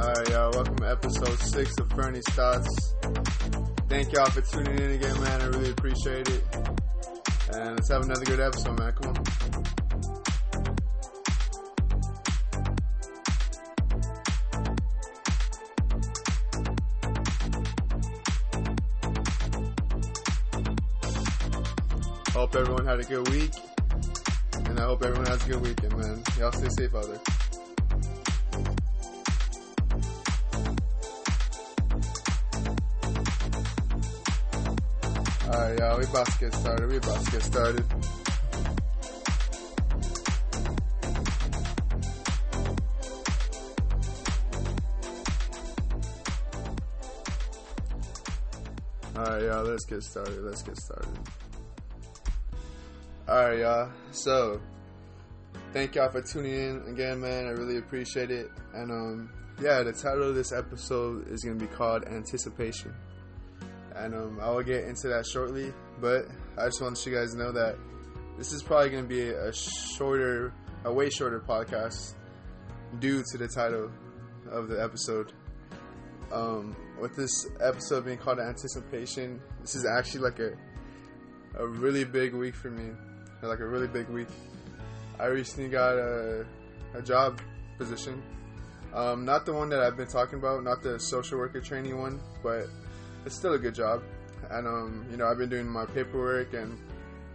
Alright, y'all. Welcome to episode six of Fernie's Thoughts. Thank y'all for tuning in again, man. I really appreciate it. And let's have another good episode, man. Come on. Hope everyone had a good week. And I hope everyone has a good weekend, man. Y'all stay safe out there. Alright, y'all, we about to get started. We about to get started. Alright, y'all, let's get started. Let's get started. Alright, y'all. So, thank y'all for tuning in again, man. I really appreciate it. And, um, yeah, the title of this episode is going to be called Anticipation and um, I will get into that shortly. But I just want you guys to know that this is probably going to be a shorter, a way shorter podcast due to the title of the episode. Um, with this episode being called Anticipation, this is actually like a a really big week for me, like a really big week. I recently got a a job position. Um, not the one that I've been talking about, not the social worker training one, but it's still a good job. And um, you know, I've been doing my paperwork and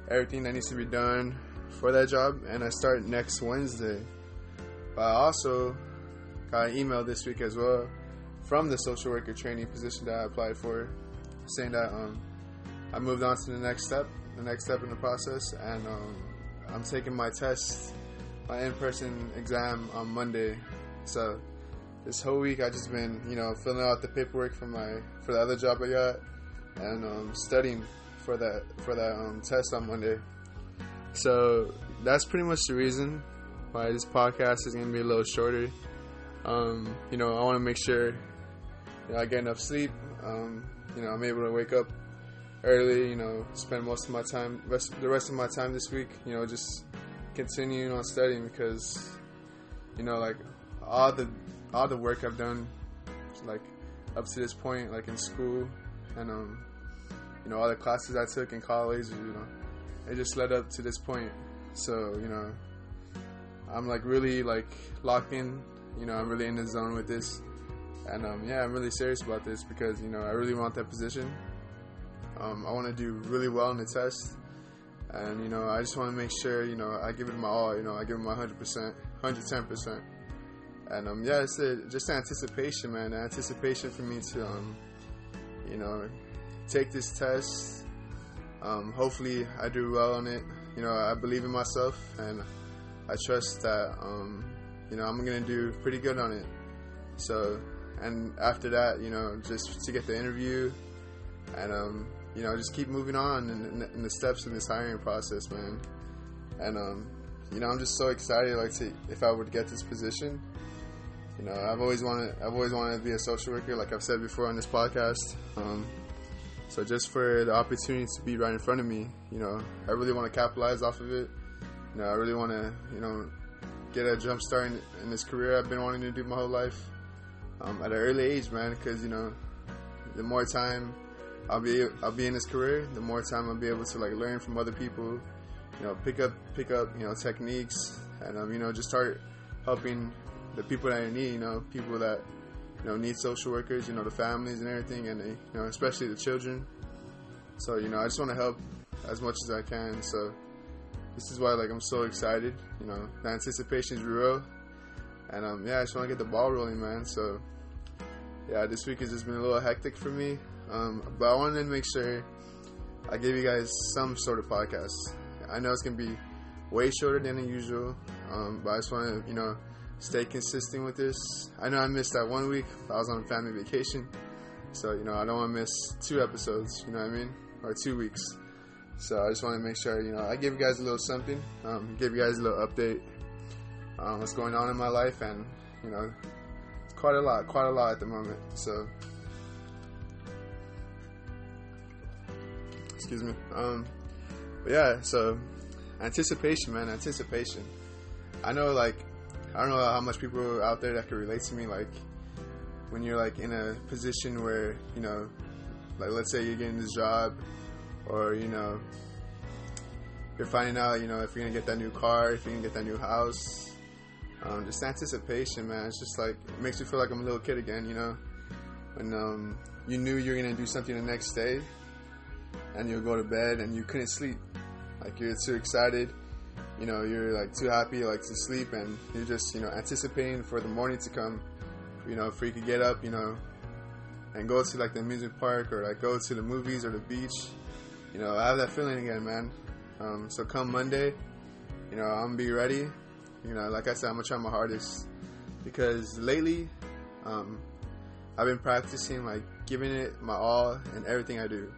everything that needs to be done for that job, and I start next Wednesday. But I also got an email this week as well from the social worker training position that I applied for, saying that um, I moved on to the next step, the next step in the process, and um, I'm taking my test, my in-person exam on Monday. So this whole week I just been, you know, filling out the paperwork for my for the other job I got, and um, studying for that for that um, test on Monday. So that's pretty much the reason why this podcast is gonna be a little shorter. Um, you know, I want to make sure you know, I get enough sleep. Um, you know, I'm able to wake up early. You know, spend most of my time, rest, the rest of my time this week. You know, just continuing on studying because you know, like all the all the work I've done, like up to this point, like in school, and um, you know, all the classes I took in college, you know, it just led up to this point. So you know, I'm like really like locked in. You know, I'm really in the zone with this, and um, yeah, I'm really serious about this because you know I really want that position. Um, I want to do really well in the test, and you know I just want to make sure you know I give it my all. You know, I give it my 100 percent, 110 percent. And um, yeah, it's a, just anticipation, man. Anticipation for me to, um, you know, take this test. Um, hopefully, I do well on it. You know, I believe in myself, and I trust that, um, you know, I'm gonna do pretty good on it. So, and after that, you know, just to get the interview, and um, you know, just keep moving on in, in, in the steps in this hiring process, man. And um, you know, I'm just so excited, like, to if I would get this position you know, I've always wanted, I've always wanted to be a social worker, like I've said before on this podcast. Um, so just for the opportunity to be right in front of me, you know, I really want to capitalize off of it. You know, I really want to, you know, get a jump start in, in, this career I've been wanting to do my whole life um, at an early age, man. Because you know, the more time I'll be, I'll be in this career, the more time I'll be able to like learn from other people. You know, pick up, pick up, you know, techniques, and um, you know, just start helping the people that I need, you know, people that you know need social workers, you know, the families and everything, and they, you know, especially the children. So you know, I just want to help as much as I can. So this is why like I'm so excited. You know, the anticipation is real, and um, yeah, I just want to get the ball rolling, man. So yeah, this week has just been a little hectic for me, um, but I wanted to make sure I gave you guys some sort of podcast. I know it's gonna be way shorter than usual, um, but I just want to, you know stay consistent with this. I know I missed that one week. I was on family vacation. So, you know, I don't want to miss two episodes, you know what I mean? Or two weeks. So I just want to make sure, you know, I give you guys a little something, um, give you guys a little update on what's going on in my life. And, you know, it's quite a lot, quite a lot at the moment. So, excuse me. Um, yeah, so anticipation, man, anticipation. I know, like, I don't know how much people out there that can relate to me. Like, when you're like in a position where you know, like let's say you're getting this job, or you know, you're finding out you know if you're gonna get that new car, if you're gonna get that new house. Um, just anticipation, man. It's just like it makes you feel like I'm a little kid again, you know. When um, you knew you were gonna do something the next day, and you'll go to bed and you couldn't sleep, like you're too excited, you know, you're like too happy like to sleep, and you're just you know anticipating for the morning to come, you know, for you could get up, you know, and go to like the amusement park or like go to the movies or the beach. You know, I have that feeling again, man. Um, so come Monday, you know, I'm gonna be ready you know, like I said, I'm gonna try my hardest because lately, um, I've been practicing like giving it my all and everything I do.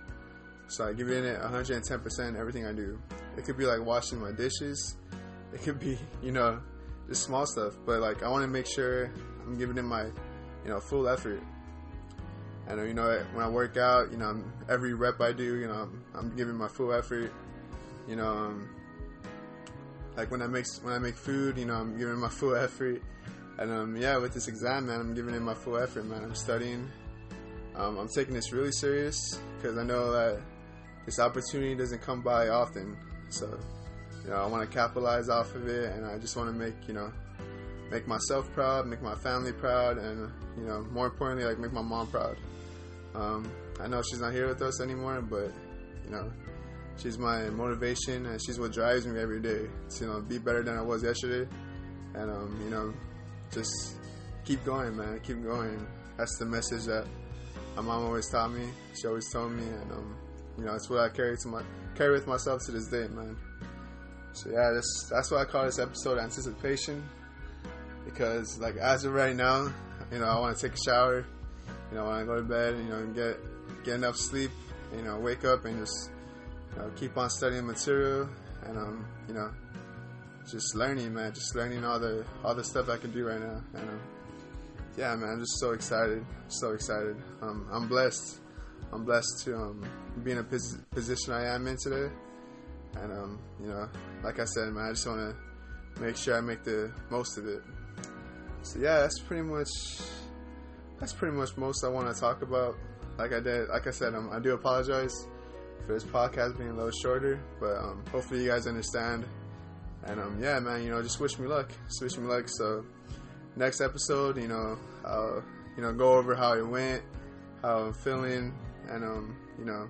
So I give it 110% everything I do. It could be like washing my dishes. It could be, you know, just small stuff. But like I want to make sure I'm giving it my, you know, full effort. And you know, when I work out, you know, every rep I do, you know, I'm, I'm giving my full effort. You know, um, like when I make when I make food, you know, I'm giving my full effort. And um, yeah, with this exam, man, I'm giving it my full effort, man. I'm studying. Um, I'm taking this really serious because I know that this opportunity doesn't come by often. So, you know, I want to capitalize off of it, and I just want to make you know, make myself proud, make my family proud, and you know, more importantly, like make my mom proud. Um, I know she's not here with us anymore, but you know, she's my motivation and she's what drives me every day to you know be better than I was yesterday, and um, you know just keep going, man, keep going. That's the message that my mom always taught me. She always told me, and um, you know it's what I carry to my carry with myself to this day, man. So yeah, that's that's why I call this episode anticipation because like as of right now, you know I want to take a shower, you know I want to go to bed, you know get get enough sleep, you know wake up and just you know, keep on studying material and um, you know, just learning, man. Just learning all the all the stuff I can do right now. And um, yeah, man, I'm just so excited, so excited. Um, I'm blessed. I'm blessed to um, be in a pos- position I am in today. And um, you know, like I said, man, I just want to make sure I make the most of it. So yeah, that's pretty much that's pretty much most I want to talk about. Like I did, like I said, um, I do apologize for this podcast being a little shorter, but um, hopefully you guys understand. And um, yeah, man, you know, just wish me luck. Just wish me luck. So next episode, you know, I'll you know go over how it went, how I'm feeling, and um, you know,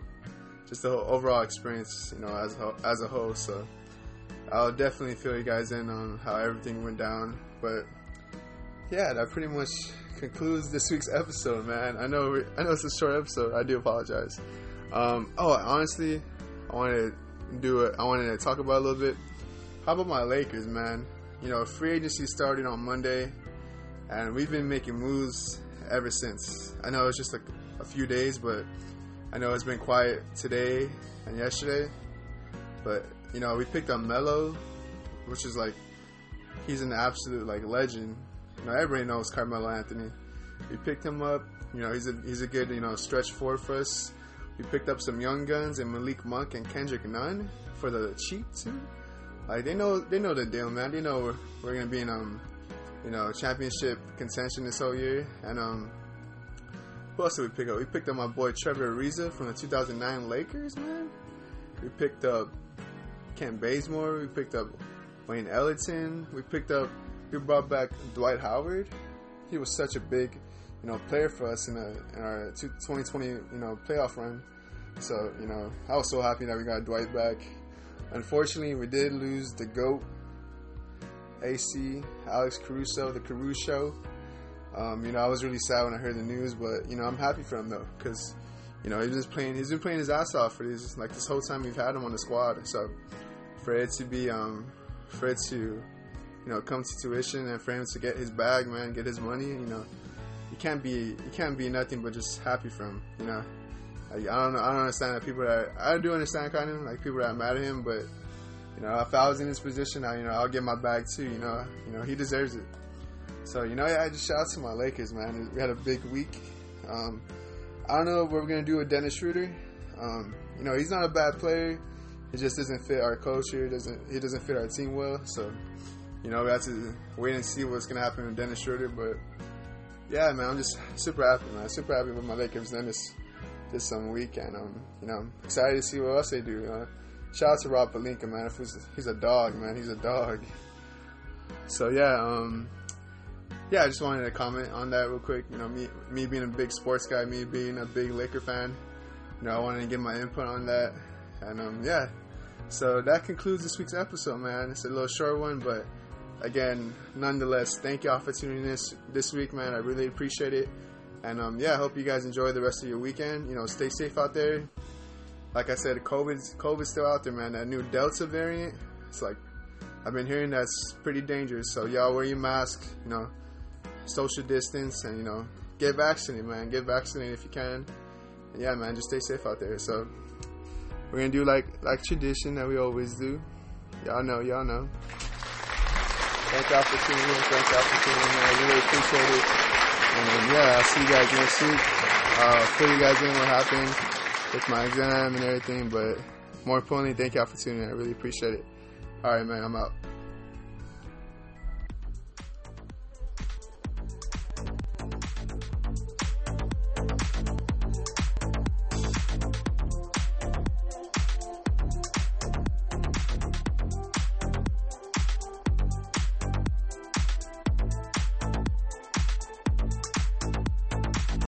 just the overall experience, you know, as a, as a whole. So I'll definitely fill you guys in on how everything went down. But yeah, that pretty much concludes this week's episode, man. I know I know it's a short episode. I do apologize. Um, oh, honestly, I wanted to do it. I wanted to talk about a little bit. How about my Lakers, man? You know, free agency started on Monday, and we've been making moves ever since. I know it's just like a few days, but I know it's been quiet today and yesterday. But you know, we picked up Melo, which is like he's an absolute like legend. You know, everybody knows Carmelo Anthony. We picked him up. You know, he's a he's a good you know stretch forward for us. We picked up some young guns and Malik Monk and Kendrick Nunn for the cheap too. Like they know they know the deal, man. They know we're, we're gonna be in um you know championship contention this whole year. And um who else did we pick up? We picked up my boy Trevor Ariza from the 2009 Lakers, man. We picked up Kent Bazemore. We picked up Wayne Ellington. We picked up. We brought back Dwight Howard. He was such a big you know, player for us in, a, in our 2020, you know, playoff run. So, you know, I was so happy that we got Dwight back. Unfortunately, we did lose the GOAT, AC, Alex Caruso, the Caruso. Um, you know, I was really sad when I heard the news, but, you know, I'm happy for him, though, because, you know, he's just playing, he's been playing his ass off for these, like, this whole time we've had him on the squad. So, for it to be, um, for it to, you know, come to tuition and for him to get his bag, man, get his money, you know, you can't be you can't be nothing but just happy for him. You know, like, I don't. I don't understand that people that I do understand kind of like people that are mad at him, but you know, if I was in his position, I you know I'll get my bag too. You know, you know he deserves it. So you know, I just shout out to my Lakers, man. We had a big week. Um, I don't know what we're gonna do with Dennis Schroeder. Um, you know, he's not a bad player. He just doesn't fit our culture. Doesn't he doesn't fit our team well. So, you know, we have to wait and see what's gonna happen with Dennis Schroeder. But yeah, man, I'm just super happy, man. Super happy with my Lakers done this some weekend. Um, you know, excited to see what else they do. Know, shout out to Rob Pelinka, man. He's, he's a dog, man, he's a dog. So yeah, um, yeah, I just wanted to comment on that real quick. You know, me me being a big sports guy, me being a big Laker fan. You know, I wanted to give my input on that, and um, yeah. So that concludes this week's episode, man. It's a little short one, but again, nonetheless, thank y'all for tuning in this this week, man. I really appreciate it. And um, yeah, I hope you guys enjoy the rest of your weekend. You know, stay safe out there. Like I said, COVID's COVID's still out there, man. That new Delta variant, it's like I've been hearing that's pretty dangerous. So y'all wear your mask, you know, social distance, and you know, get vaccinated, man. Get vaccinated if you can. And yeah, man, just stay safe out there. So we're gonna do like like tradition that we always do. Y'all know, y'all know. Thank y'all for tuning in. Thank y'all for tuning in. I really appreciate it. And yeah, I'll see you guys next week. Uh, fill you guys in what happened with my exam and everything. But more importantly, thank y'all for tuning in. I really appreciate it. All right, man, I'm out.